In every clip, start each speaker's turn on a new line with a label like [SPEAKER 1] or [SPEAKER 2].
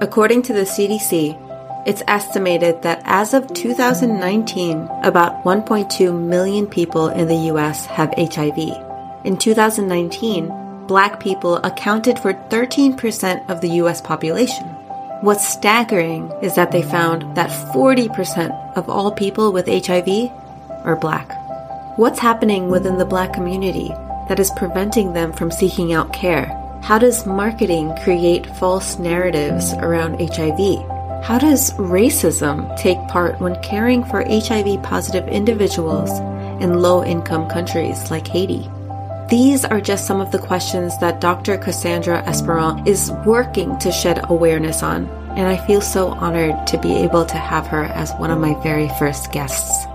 [SPEAKER 1] According to the CDC, it's estimated that as of 2019, about 1.2 million people in the US have HIV. In 2019, black people accounted for 13% of the US population. What's staggering is that they found that 40% of all people with HIV are black. What's happening within the black community that is preventing them from seeking out care? How does marketing create false narratives around HIV? How does racism take part when caring for HIV positive individuals in low income countries like Haiti? These are just some of the questions that Dr. Cassandra Esperant is working to shed awareness on, and I feel so honored to be able to have her as one of my very first guests.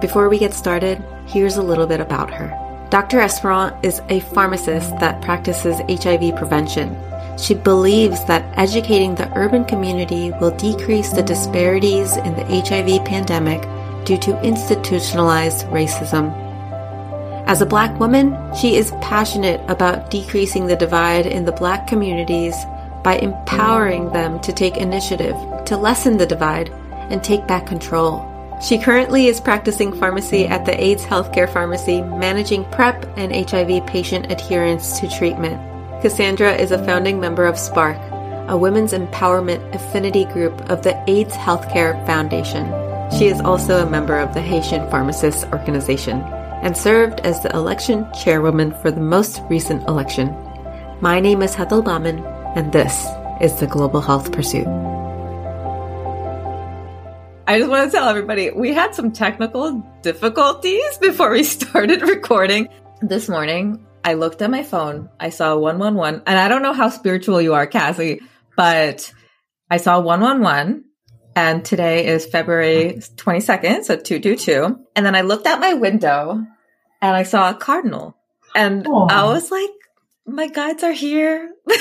[SPEAKER 1] Before we get started, here's a little bit about her. Dr. Esperant is a pharmacist that practices HIV prevention. She believes that educating the urban community will decrease the disparities in the HIV pandemic due to institutionalized racism. As a black woman, she is passionate about decreasing the divide in the black communities by empowering them to take initiative to lessen the divide and take back control. She currently is practicing pharmacy at the AIDS Healthcare Pharmacy, managing PrEP and HIV patient adherence to treatment. Cassandra is a founding member of Spark, a women's empowerment affinity group of the AIDS Healthcare Foundation. She is also a member of the Haitian Pharmacists Organization and served as the election chairwoman for the most recent election. My name is Hetal Baman, and this is the Global Health Pursuit.
[SPEAKER 2] I just want to tell everybody we had some technical difficulties before we started recording. This morning, I looked at my phone, I saw 111, and I don't know how spiritual you are, Cassie, but I saw 111. And today is February 22nd, so 222. And then I looked out my window and I saw a cardinal. And Aww. I was like, my guides are here.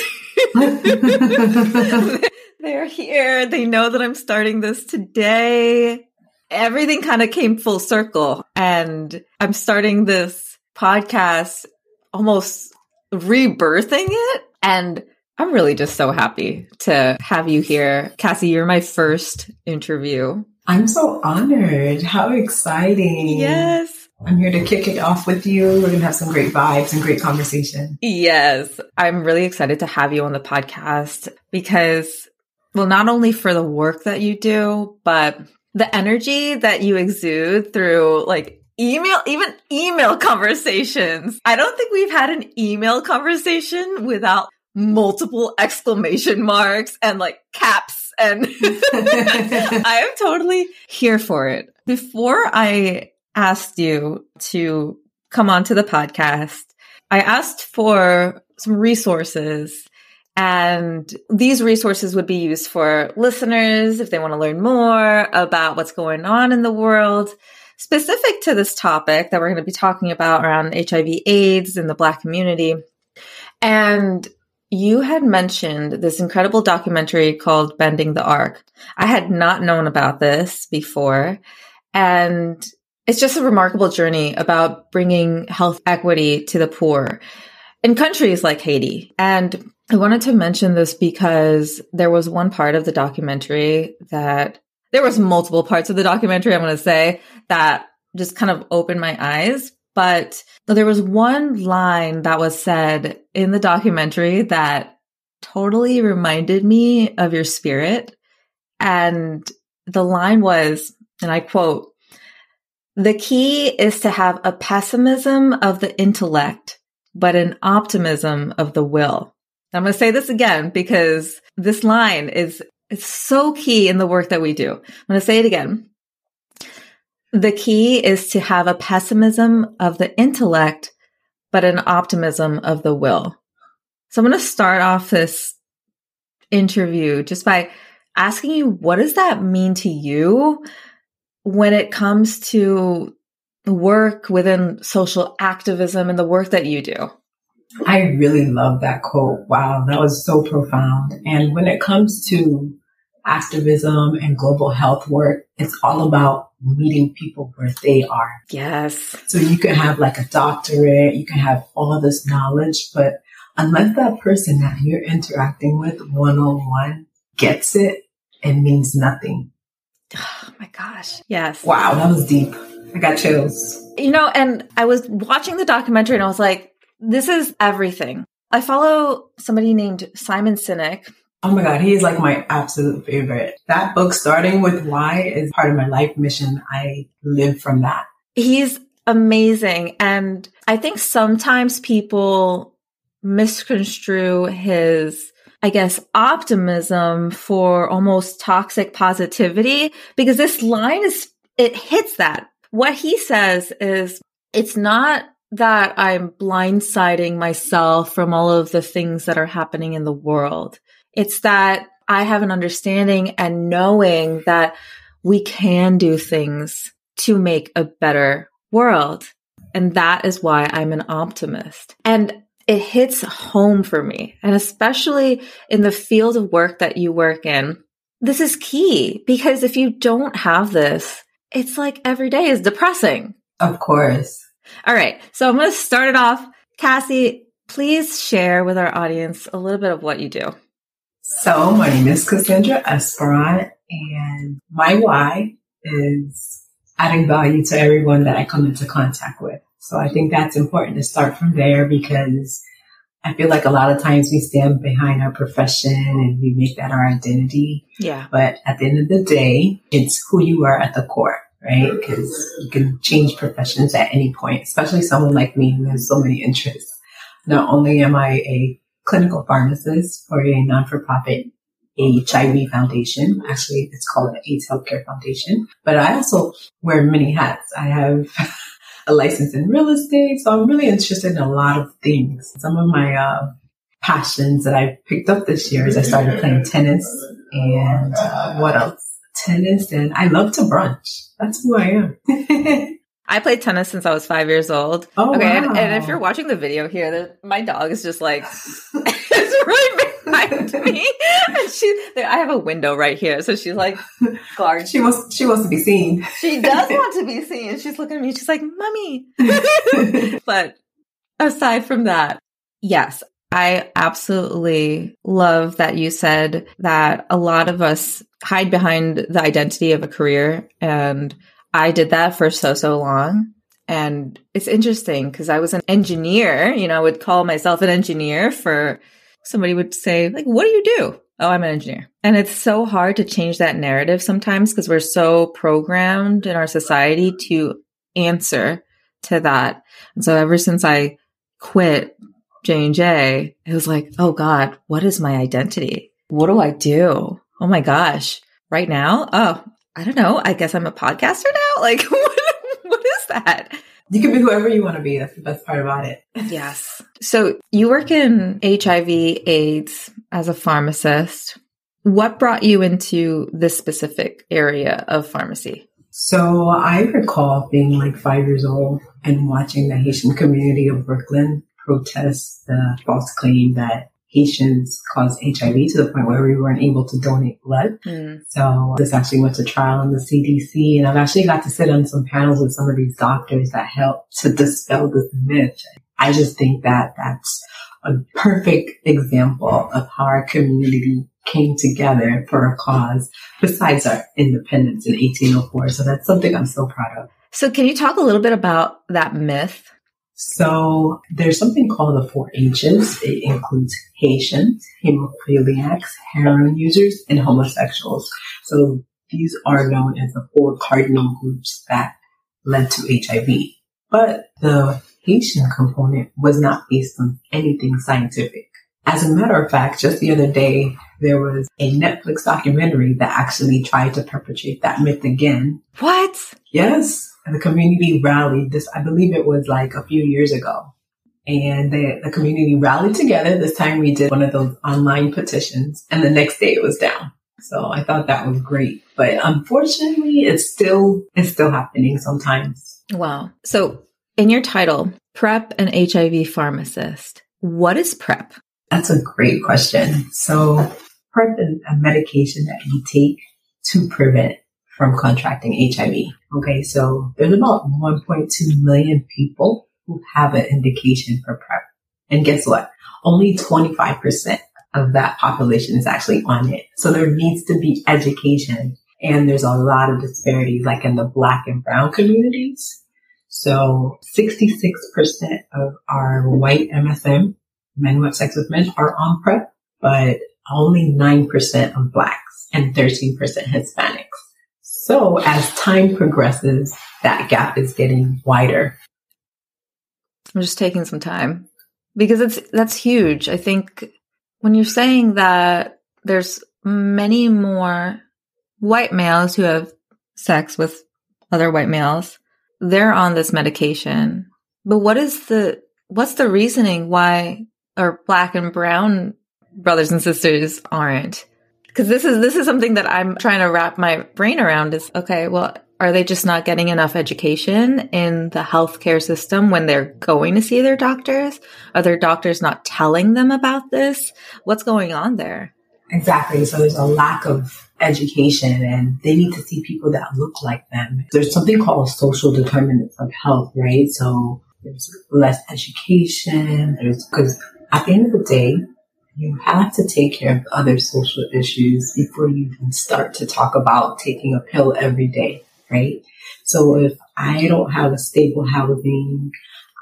[SPEAKER 2] They're here. They know that I'm starting this today. Everything kind of came full circle and I'm starting this podcast almost rebirthing it. And I'm really just so happy to have you here. Cassie, you're my first interview.
[SPEAKER 3] I'm so honored. How exciting.
[SPEAKER 2] Yes.
[SPEAKER 3] I'm here to kick it off with you. We're going to have some great vibes and great conversation.
[SPEAKER 2] Yes. I'm really excited to have you on the podcast because well, not only for the work that you do, but the energy that you exude through like email, even email conversations. I don't think we've had an email conversation without multiple exclamation marks and like caps and I am totally here for it. Before I asked you to come onto the podcast, I asked for some resources and these resources would be used for listeners if they want to learn more about what's going on in the world specific to this topic that we're going to be talking about around HIV AIDS in the Black community. And you had mentioned this incredible documentary called Bending the Arc. I had not known about this before. And it's just a remarkable journey about bringing health equity to the poor in countries like Haiti. And I wanted to mention this because there was one part of the documentary that there was multiple parts of the documentary, I'm going to say that just kind of opened my eyes. But there was one line that was said in the documentary that totally reminded me of your spirit. And the line was, and I quote, the key is to have a pessimism of the intellect, but an optimism of the will. I'm going to say this again because this line is it's so key in the work that we do. I'm going to say it again. The key is to have a pessimism of the intellect, but an optimism of the will. So I'm going to start off this interview just by asking you, what does that mean to you when it comes to work within social activism and the work that you do?
[SPEAKER 3] I really love that quote. Wow, that was so profound. And when it comes to activism and global health work, it's all about meeting people where they are.
[SPEAKER 2] Yes.
[SPEAKER 3] So you can have like a doctorate, you can have all of this knowledge, but unless that person that you're interacting with one on one gets it, it means nothing.
[SPEAKER 2] Oh my gosh. Yes.
[SPEAKER 3] Wow, that was deep. I got chills.
[SPEAKER 2] You know, and I was watching the documentary and I was like, this is everything. I follow somebody named Simon Sinek.
[SPEAKER 3] Oh my God, he is like my absolute favorite. That book, starting with why, is part of my life mission. I live from that.
[SPEAKER 2] He's amazing. And I think sometimes people misconstrue his I guess, optimism for almost toxic positivity because this line is, it hits that. What he says is, it's not that I'm blindsiding myself from all of the things that are happening in the world. It's that I have an understanding and knowing that we can do things to make a better world. And that is why I'm an optimist. And it hits home for me. And especially in the field of work that you work in, this is key because if you don't have this, it's like every day is depressing.
[SPEAKER 3] Of course.
[SPEAKER 2] All right. So I'm going to start it off. Cassie, please share with our audience a little bit of what you do.
[SPEAKER 3] So my name is Cassandra Esperant and my why is adding value to everyone that I come into contact with. So I think that's important to start from there because I feel like a lot of times we stand behind our profession and we make that our identity.
[SPEAKER 2] Yeah.
[SPEAKER 3] But at the end of the day, it's who you are at the core, right? Because you can change professions at any point, especially someone like me who has so many interests. Not only am I a clinical pharmacist for a non-for-profit HIV Foundation. Actually, it's called the AIDS Healthcare Foundation. But I also wear many hats. I have a license in real estate. So I'm really interested in a lot of things. Some of my uh, passions that I picked up this year is I started playing tennis and uh, what else? Tennis and I love to brunch. That's who I am.
[SPEAKER 2] I played tennis since I was five years old.
[SPEAKER 3] Oh,
[SPEAKER 2] okay.
[SPEAKER 3] wow.
[SPEAKER 2] And, and if you're watching the video here, my dog is just like, it's right behind me. And she, I have a window right here. So she's like, guard.
[SPEAKER 3] She wants she wants to be seen.
[SPEAKER 2] She does want to be seen. She's looking at me. She's like, mommy. but aside from that, yes, I absolutely love that you said that a lot of us hide behind the identity of a career. And I did that for so, so long. And it's interesting because I was an engineer, you know, I would call myself an engineer for somebody would say, like, what do you do? Oh, I'm an engineer. And it's so hard to change that narrative sometimes because we're so programmed in our society to answer to that. And so ever since I quit J and J, it was like, oh God, what is my identity? What do I do? Oh my gosh. Right now? Oh, I don't know. I guess I'm a podcaster now. Like, what, what is that?
[SPEAKER 3] You can be whoever you want to be. That's the best part about it.
[SPEAKER 2] Yes. So you work in HIV AIDS as a pharmacist. What brought you into this specific area of pharmacy?
[SPEAKER 3] So I recall being like five years old and watching the Haitian community of Brooklyn protest the false claim that Haitians caused HIV to the point where we weren't able to donate blood.
[SPEAKER 2] Mm.
[SPEAKER 3] So this actually went to trial in the CDC and I've actually got to sit on some panels with some of these doctors that helped to dispel this myth. I just think that that's a perfect example of how our community came together for a cause besides our independence in 1804. So that's something I'm so proud of.
[SPEAKER 2] So can you talk a little bit about that myth?
[SPEAKER 3] So there's something called the four H's. It includes Haitians, hemophiliacs, heroin users, and homosexuals. So these are known as the four cardinal groups that led to HIV. But the Haitian component was not based on anything scientific. As a matter of fact, just the other day, there was a Netflix documentary that actually tried to perpetrate that myth again.
[SPEAKER 2] What?
[SPEAKER 3] Yes, the community rallied this, I believe it was like a few years ago. And the, the community rallied together. This time we did one of those online petitions and the next day it was down. So I thought that was great. But unfortunately, it's still, it's still happening sometimes.
[SPEAKER 2] Wow. So in your title, PrEP and HIV pharmacist, what is PrEP?
[SPEAKER 3] That's a great question. So PrEP is a medication that you take to prevent from contracting HIV. Okay, so there's about 1.2 million people who have an indication for PrEP. And guess what? only 25% of that population is actually on it. So there needs to be education and there's a lot of disparities like in the black and brown communities. So 66% of our white MSM, men who have sex with men, are on PrEP, but only 9% of blacks and 13% Hispanics. So as time progresses, that gap is getting wider.
[SPEAKER 2] I'm just taking some time because it's that's huge. I think when you're saying that there's many more white males who have sex with other white males, they're on this medication. But what is the what's the reasoning why our black and brown brothers and sisters aren't? Because this is this is something that I'm trying to wrap my brain around is okay, well, are they just not getting enough education in the healthcare system when they're going to see their doctors? Are their doctors not telling them about this? What's going on there?
[SPEAKER 3] Exactly. So there's a lack of education and they need to see people that look like them. There's something called social determinants of health, right? So there's less education. There's, cause at the end of the day, you have to take care of other social issues before you can start to talk about taking a pill every day right? So if I don't have a stable housing,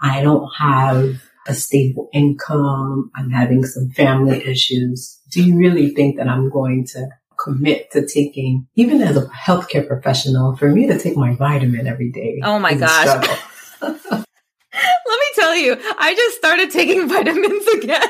[SPEAKER 3] I don't have a stable income, I'm having some family issues, do you really think that I'm going to commit to taking, even as a healthcare professional, for me to take my vitamin every day?
[SPEAKER 2] Oh my gosh. Let me tell you, I just started taking vitamins again.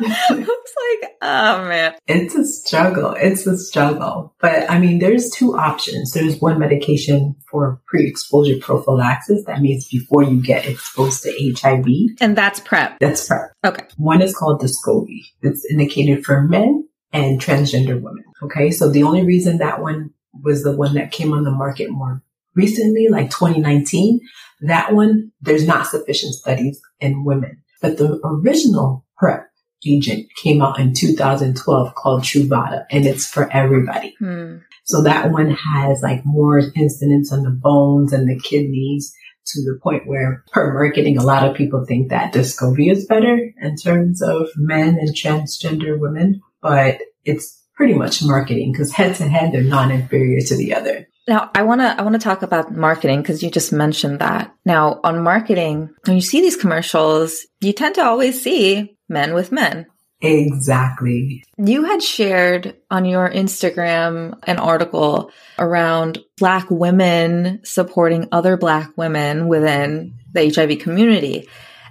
[SPEAKER 2] it's like, oh man.
[SPEAKER 3] It's a struggle. It's a struggle. But I mean, there's two options. There's one medication for pre-exposure prophylaxis. That means before you get exposed to HIV.
[SPEAKER 2] And that's PrEP.
[SPEAKER 3] That's PrEP.
[SPEAKER 2] Okay.
[SPEAKER 3] One is called Descovy. It's indicated for men and transgender women. Okay. So the only reason that one was the one that came on the market more recently, like 2019, that one, there's not sufficient studies in women. But the original PrEP agent came out in 2012 called Truvada and it's for everybody. Hmm. So that one has like more incidents on the bones and the kidneys to the point where per marketing, a lot of people think that Descovy is better in terms of men and transgender women, but it's pretty much marketing because head to head, they're non-inferior to the other.
[SPEAKER 2] Now, I want to I want to talk about marketing because you just mentioned that. Now, on marketing, when you see these commercials, you tend to always see men with men.
[SPEAKER 3] Exactly.
[SPEAKER 2] You had shared on your Instagram an article around Black women supporting other Black women within the HIV community.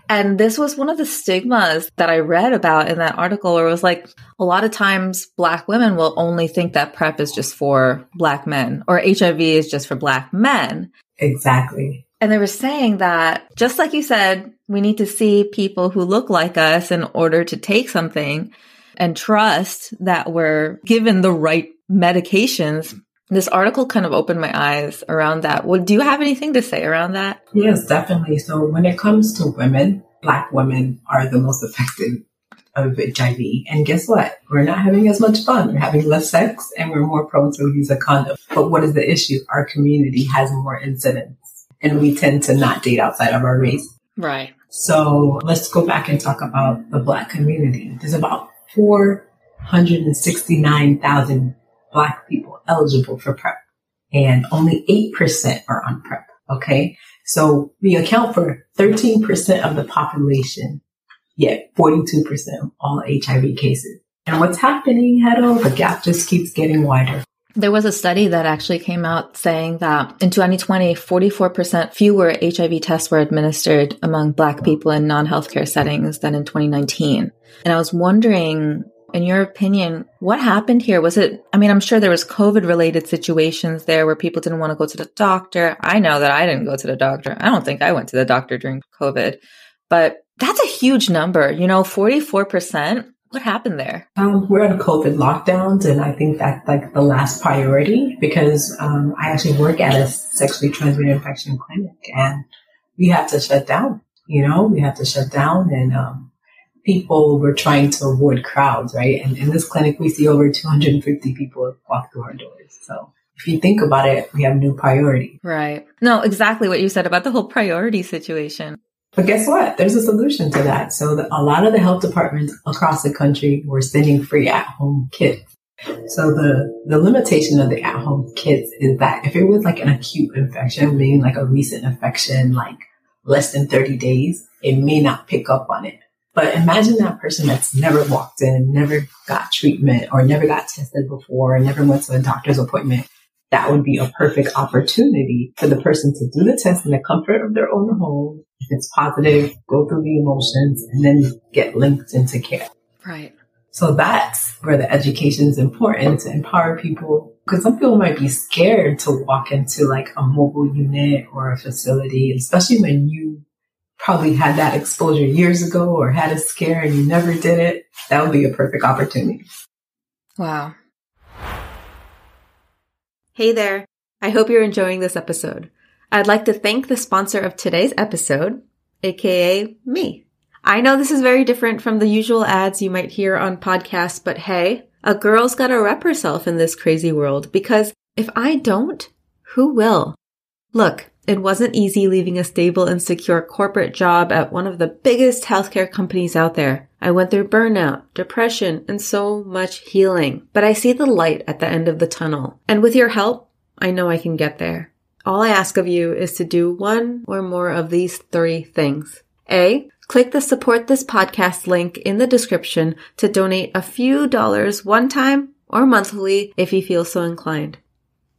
[SPEAKER 2] And this was one of the stigmas that I read about in that article where it was like a lot of times black women will only think that PrEP is just for black men or HIV is just for black men.
[SPEAKER 3] Exactly.
[SPEAKER 2] And they were saying that just like you said, we need to see people who look like us in order to take something and trust that we're given the right medications. This article kind of opened my eyes around that. Well, do you have anything to say around that?
[SPEAKER 3] Yes, definitely. So when it comes to women, black women are the most affected of HIV. And guess what? We're not having as much fun. We're having less sex and we're more prone to use a condom. But what is the issue? Our community has more incidents and we tend to not date outside of our race.
[SPEAKER 2] Right.
[SPEAKER 3] So let's go back and talk about the black community. There's about 469,000 black people eligible for PrEP and only 8% are on PrEP. Okay. So we account for 13% of the population, yet 42% of all HIV cases. And what's happening, Hedo? The gap just keeps getting wider.
[SPEAKER 2] There was a study that actually came out saying that in 2020, 44% fewer HIV tests were administered among Black people in non healthcare settings than in 2019. And I was wondering, in your opinion, what happened here? Was it, I mean, I'm sure there was COVID related situations there where people didn't want to go to the doctor. I know that I didn't go to the doctor. I don't think I went to the doctor during COVID, but that's a huge number. You know, 44%. What happened there?
[SPEAKER 3] Um, we're on COVID lockdowns, and I think that's like the last priority because um, I actually work at a sexually transmitted infection clinic, and we have to shut down. You know, we have to shut down, and um, people were trying to avoid crowds, right? And in this clinic, we see over 250 people walk through our doors. So if you think about it, we have new priority.
[SPEAKER 2] Right. No, exactly what you said about the whole priority situation.
[SPEAKER 3] But guess what? There's a solution to that. So the, a lot of the health departments across the country were sending free at home kits. So the, the limitation of the at home kits is that if it was like an acute infection, meaning like a recent infection, like less than 30 days, it may not pick up on it. But imagine that person that's never walked in, never got treatment or never got tested before, never went to a doctor's appointment. That would be a perfect opportunity for the person to do the test in the comfort of their own home. If it's positive, go through the emotions and then get linked into care.
[SPEAKER 2] Right.
[SPEAKER 3] So that's where the education is important to empower people. Because some people might be scared to walk into like a mobile unit or a facility, especially when you probably had that exposure years ago or had a scare and you never did it, that would be a perfect opportunity.
[SPEAKER 2] Wow.
[SPEAKER 1] Hey there. I hope you're enjoying this episode. I'd like to thank the sponsor of today's episode, aka me. I know this is very different from the usual ads you might hear on podcasts, but hey, a girl's gotta rep herself in this crazy world because if I don't, who will? Look, it wasn't easy leaving a stable and secure corporate job at one of the biggest healthcare companies out there. I went through burnout, depression, and so much healing. But I see the light at the end of the tunnel. And with your help, I know I can get there. All I ask of you is to do one or more of these three things. A, click the support this podcast link in the description to donate a few dollars one time or monthly if you feel so inclined.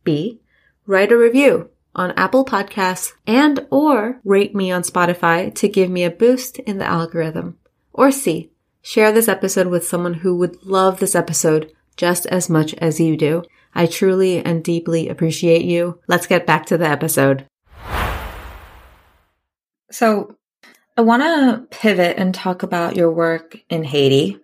[SPEAKER 1] B, write a review on Apple Podcasts and or rate me on Spotify to give me a boost in the algorithm. Or C, share this episode with someone who would love this episode just as much as you do. I truly and deeply appreciate you. Let's get back to the episode.
[SPEAKER 2] So, I want to pivot and talk about your work in Haiti.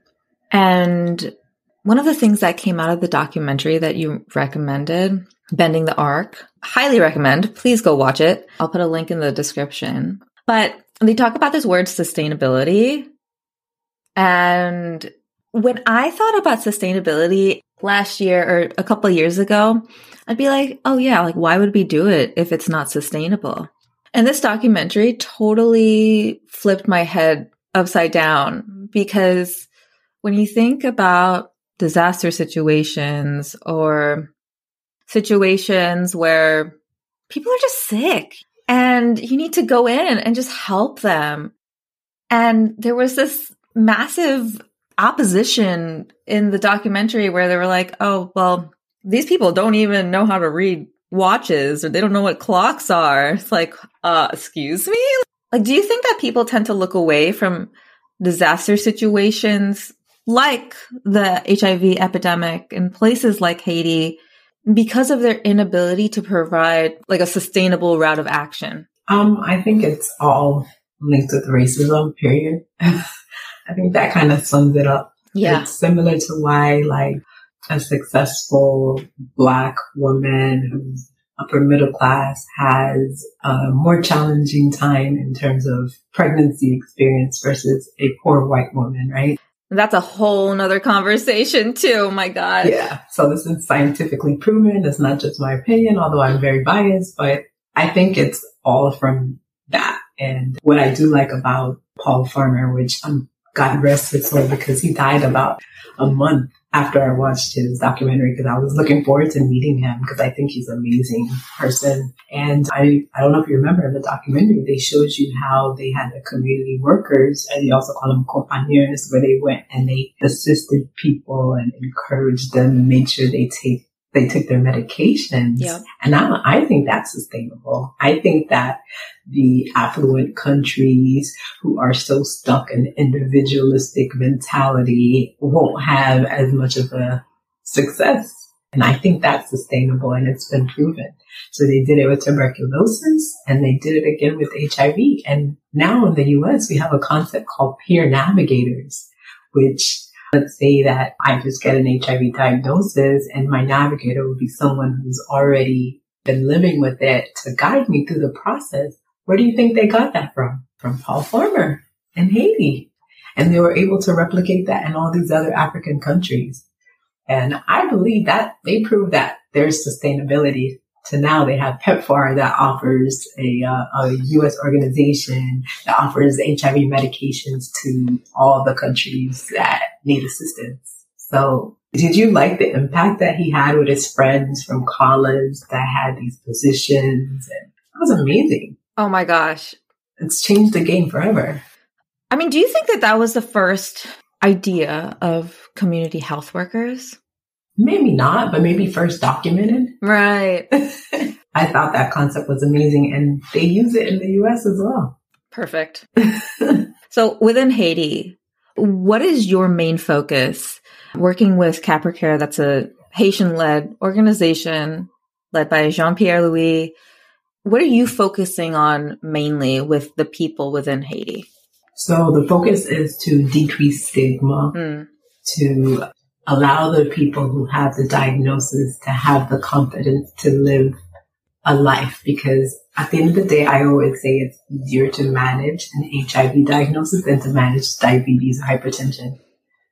[SPEAKER 2] And one of the things that came out of the documentary that you recommended Bending the Arc. Highly recommend. Please go watch it. I'll put a link in the description. But they talk about this word sustainability. And when I thought about sustainability last year or a couple years ago, I'd be like, oh yeah, like why would we do it if it's not sustainable? And this documentary totally flipped my head upside down because when you think about disaster situations or situations where people are just sick and you need to go in and just help them. And there was this massive opposition in the documentary where they were like, oh, well, these people don't even know how to read watches or they don't know what clocks are. It's like, uh, excuse me? Like, do you think that people tend to look away from disaster situations like the HIV epidemic in places like Haiti because of their inability to provide like a sustainable route of action?
[SPEAKER 3] Um, I think it's all linked with racism, period. I think that kind of sums it up.
[SPEAKER 2] Yeah.
[SPEAKER 3] It's similar to why like a successful black woman who's upper middle class has a more challenging time in terms of pregnancy experience versus a poor white woman, right?
[SPEAKER 2] That's a whole nother conversation too. My God.
[SPEAKER 3] Yeah. So this is scientifically proven. It's not just my opinion, although I'm very biased, but I think it's all from that. And what I do like about Paul Farmer, which I'm God rest his soul because he died about a month after I watched his documentary because I was looking forward to meeting him because I think he's an amazing person. And I, I don't know if you remember in the documentary, they showed you how they had the community workers and they also call them compañeros where they went and they assisted people and encouraged them and made sure they take they took their medications.
[SPEAKER 2] Yeah.
[SPEAKER 3] And I, I think that's sustainable. I think that the affluent countries who are so stuck in individualistic mentality won't have as much of a success. And I think that's sustainable and it's been proven. So they did it with tuberculosis and they did it again with HIV. And now in the US, we have a concept called peer navigators, which Let's say that I just get an HIV diagnosis and my navigator would be someone who's already been living with it to guide me through the process. Where do you think they got that from? From Paul Farmer in Haiti. And they were able to replicate that in all these other African countries. And I believe that they proved that there's sustainability to now they have PEPFAR that offers a, uh, a U.S. organization that offers HIV medications to all the countries that need assistance. So did you like the impact that he had with his friends from college that had these positions? And that was amazing.
[SPEAKER 2] Oh my gosh.
[SPEAKER 3] It's changed the game forever.
[SPEAKER 2] I mean, do you think that that was the first idea of community health workers?
[SPEAKER 3] Maybe not, but maybe first documented.
[SPEAKER 2] Right.
[SPEAKER 3] I thought that concept was amazing and they use it in the US as well.
[SPEAKER 2] Perfect. so within Haiti, what is your main focus working with CapraCare? That's a Haitian led organization led by Jean Pierre Louis. What are you focusing on mainly with the people within Haiti?
[SPEAKER 3] So the focus is to decrease stigma, mm. to allow the people who have the diagnosis to have the confidence to live a life because at the end of the day, I always say it's easier to manage an HIV diagnosis than to manage diabetes or hypertension.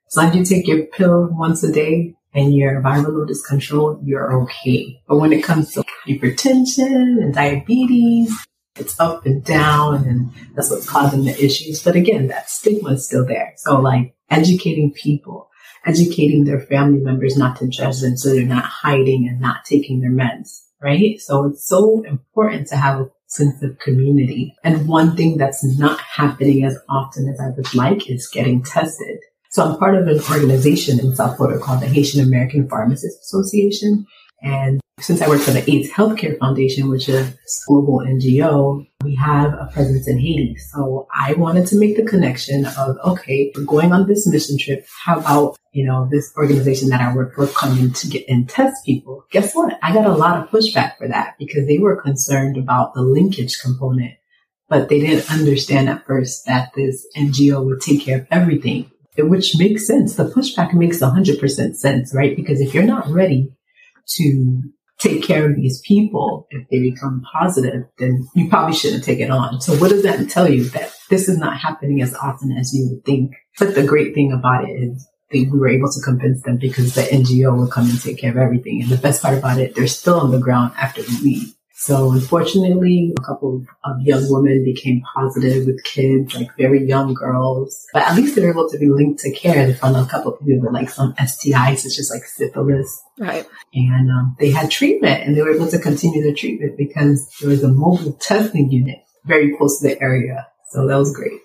[SPEAKER 3] As long as you take your pill once a day and your viral load is controlled, you're okay. But when it comes to hypertension and diabetes, it's up and down and that's what's causing the issues. But again, that stigma is still there. So like educating people, educating their family members not to judge them so they're not hiding and not taking their meds, right? So it's so important to have a sense of community. And one thing that's not happening as often as I would like is getting tested. So I'm part of an organization in South Florida called the Haitian American Pharmacists Association. And since I work for the AIDS Healthcare Foundation, which is a global NGO, we have a presence in Haiti. So I wanted to make the connection of, okay, we're going on this mission trip. How about, you know, this organization that I work for coming to get and test people? Guess what? I got a lot of pushback for that because they were concerned about the linkage component, but they didn't understand at first that this NGO would take care of everything, which makes sense. The pushback makes 100% sense, right? Because if you're not ready to take care of these people if they become positive, then you probably shouldn't take it on. So what does that tell you? That this is not happening as often as you would think. But the great thing about it is that we were able to convince them because the NGO will come and take care of everything. And the best part about it, they're still on the ground after we leave. So unfortunately, a couple of young women became positive with kids, like very young girls. But at least they were able to be linked to care. They found a couple of people with like some STIs, such as like syphilis.
[SPEAKER 2] Right.
[SPEAKER 3] And um, they had treatment and they were able to continue the treatment because there was a mobile testing unit very close to the area. So that was great.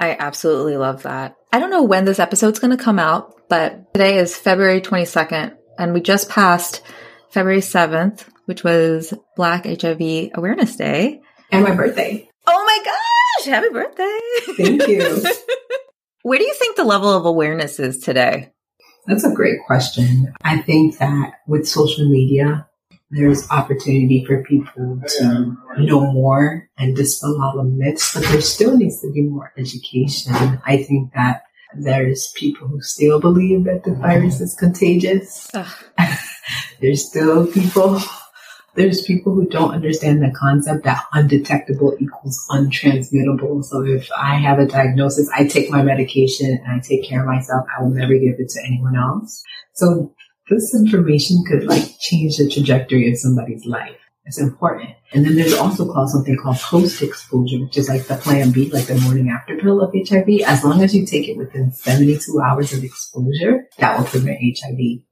[SPEAKER 2] I absolutely love that. I don't know when this episode's going to come out, but today is February 22nd and we just passed February 7th, which was Black HIV Awareness Day.
[SPEAKER 3] And my birthday.
[SPEAKER 2] Oh my gosh! Happy birthday!
[SPEAKER 3] Thank you.
[SPEAKER 2] Where do you think the level of awareness is today?
[SPEAKER 3] That's a great question. I think that with social media, there's opportunity for people to know more and dispel all the myths, but there still needs to be more education. I think that there's people who still believe that the virus is contagious. there's still people there's people who don't understand the concept that undetectable equals untransmittable. So if I have a diagnosis, I take my medication and I take care of myself. I will never give it to anyone else. So this information could like change the trajectory of somebody's life. It's important. And then there's also called something called post exposure, which is like the plan B, like the morning after pill of HIV. As long as you take it within 72 hours of exposure, that will prevent HIV.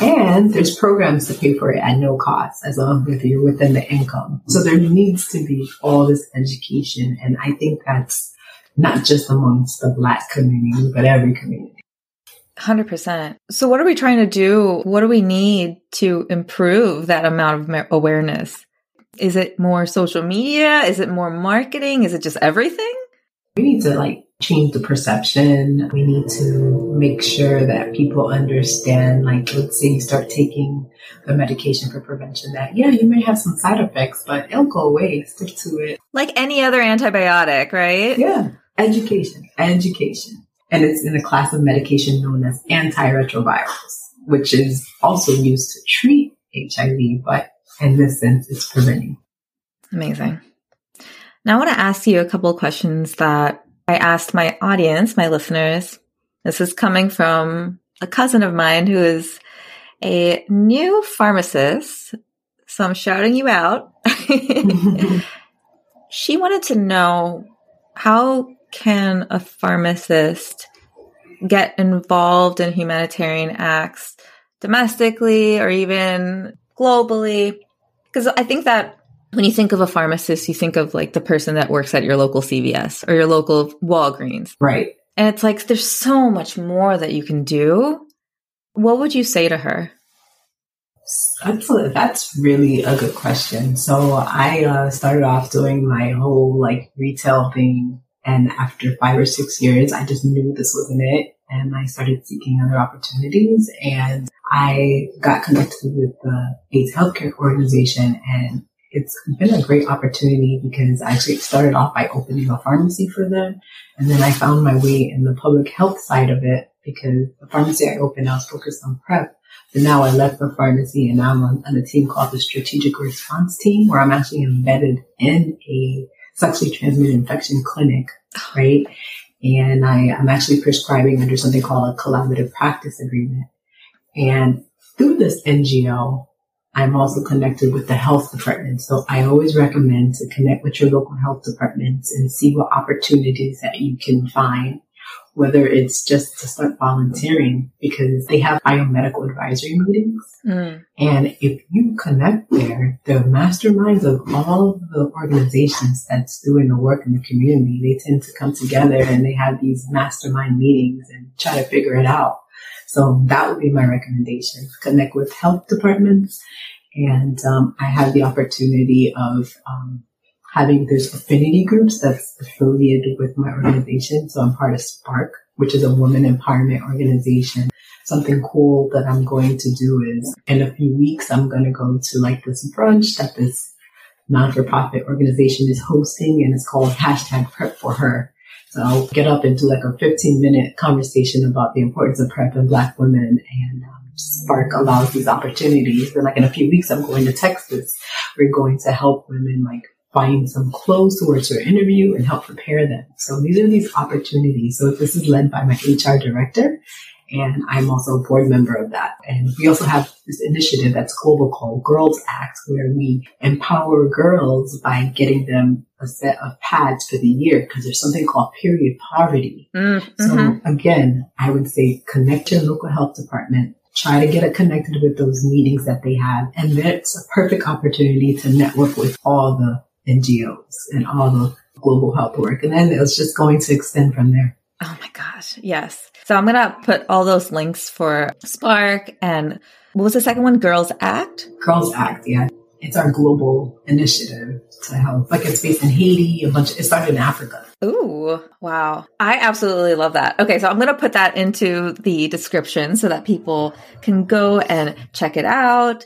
[SPEAKER 3] And there's programs to pay for it at no cost as long as you're within the income. So there needs to be all this education. And I think that's not just amongst the black community, but every community.
[SPEAKER 2] 100%. So what are we trying to do? What do we need to improve that amount of awareness? Is it more social media? Is it more marketing? Is it just everything?
[SPEAKER 3] We need to like change the perception. We need to make sure that people understand, like, let's say you start taking the medication for prevention that, yeah, you may have some side effects, but it'll go away. Stick to it.
[SPEAKER 2] Like any other antibiotic, right?
[SPEAKER 3] Yeah. Education, education. And it's in a class of medication known as antiretrovirals, which is also used to treat HIV, but in this sense, it's preventing.
[SPEAKER 2] Amazing. Now I want to ask you a couple of questions that I asked my audience, my listeners. This is coming from a cousin of mine who is a new pharmacist So I'm shouting you out. she wanted to know how can a pharmacist get involved in humanitarian acts domestically or even globally? Because I think that when you think of a pharmacist, you think of like the person that works at your local CVS or your local Walgreens.
[SPEAKER 3] Right.
[SPEAKER 2] And it's like there's so much more that you can do. What would you say to her?
[SPEAKER 3] That's that's really a good question. So I uh, started off doing my whole like retail thing, and after five or six years, I just knew this wasn't it, and I started seeking other opportunities. And I got connected with the AIDS Healthcare Organization, and it's been a great opportunity because I actually started off by opening a pharmacy for them. And then I found my way in the public health side of it because the pharmacy I opened, I was focused on PrEP. But now I left the pharmacy and now I'm on, on a team called the Strategic Response Team where I'm actually embedded in a sexually transmitted infection clinic, right? And I, I'm actually prescribing under something called a collaborative practice agreement. And through this NGO, I'm also connected with the health department. So I always recommend to connect with your local health departments and see what opportunities that you can find, whether it's just to start volunteering because they have biomedical advisory meetings. Mm. And if you connect there, the masterminds of all of the organizations that's doing the work in the community, they tend to come together and they have these mastermind meetings and try to figure it out. So that would be my recommendation. Connect with health departments. And um, I have the opportunity of um, having those affinity groups that's affiliated with my organization. So I'm part of Spark, which is a woman empowerment organization. Something cool that I'm going to do is in a few weeks, I'm going to go to like this brunch that this non-for-profit organization is hosting and it's called hashtag prep for her. So I'll get up and do like a 15 minute conversation about the importance of PrEP in Black women and um, Spark allows these opportunities. And like in a few weeks, I'm going to Texas. We're going to help women like find some clothes towards their interview and help prepare them. So these are these opportunities. So this is led by my HR director and I'm also a board member of that. And we also have this initiative that's global called Girls Act, where we empower girls by getting them a set of pads for the year because there's something called period poverty. Mm-hmm. So again, I would say connect your local health department. Try to get it connected with those meetings that they have. And that's a perfect opportunity to network with all the NGOs and all the global health work. And then it's just going to extend from there.
[SPEAKER 2] Oh my gosh. Yes. So I'm going to put all those links for Spark and what was the second one? Girls Act?
[SPEAKER 3] Girls Act, yeah. It's our global initiative to help. Like it's based in Haiti, a bunch. Of, it started in Africa.
[SPEAKER 2] Ooh, wow! I absolutely love that. Okay, so I'm going to put that into the description so that people can go and check it out.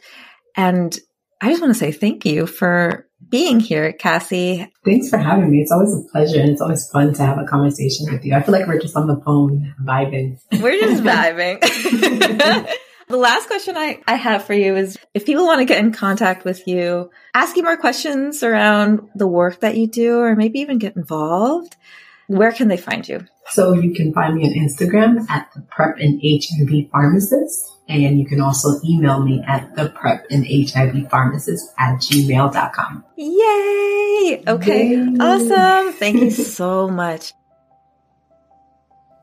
[SPEAKER 2] And I just want to say thank you for being here, Cassie.
[SPEAKER 3] Thanks for having me. It's always a pleasure and it's always fun to have a conversation with you. I feel like we're just on the phone vibing.
[SPEAKER 2] We're just vibing. the last question I, I have for you is if people want to get in contact with you, ask you more questions around the work that you do, or maybe even get involved, where can they find you?
[SPEAKER 3] So you can find me on Instagram at the PrEP and HIV Pharmacist. And you can also email me at the PrEP and HIV Pharmacist at gmail.com.
[SPEAKER 2] Yay! Okay, Yay. awesome. Thank you so much.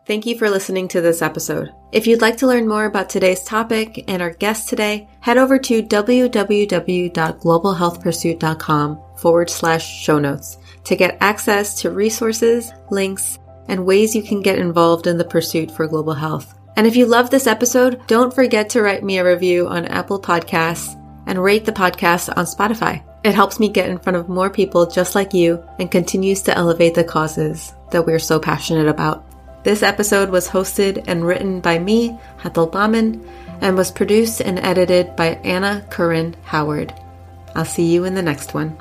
[SPEAKER 1] Thank you for listening to this episode. If you'd like to learn more about today's topic and our guest today, head over to www.globalhealthpursuit.com forward slash show notes to get access to resources, links, and ways you can get involved in the pursuit for global health. And if you love this episode, don't forget to write me a review on Apple Podcasts and rate the podcast on Spotify. It helps me get in front of more people just like you and continues to elevate the causes that we're so passionate about. This episode was hosted and written by me, Hetal Baman, and was produced and edited by Anna Curran Howard. I'll see you in the next one.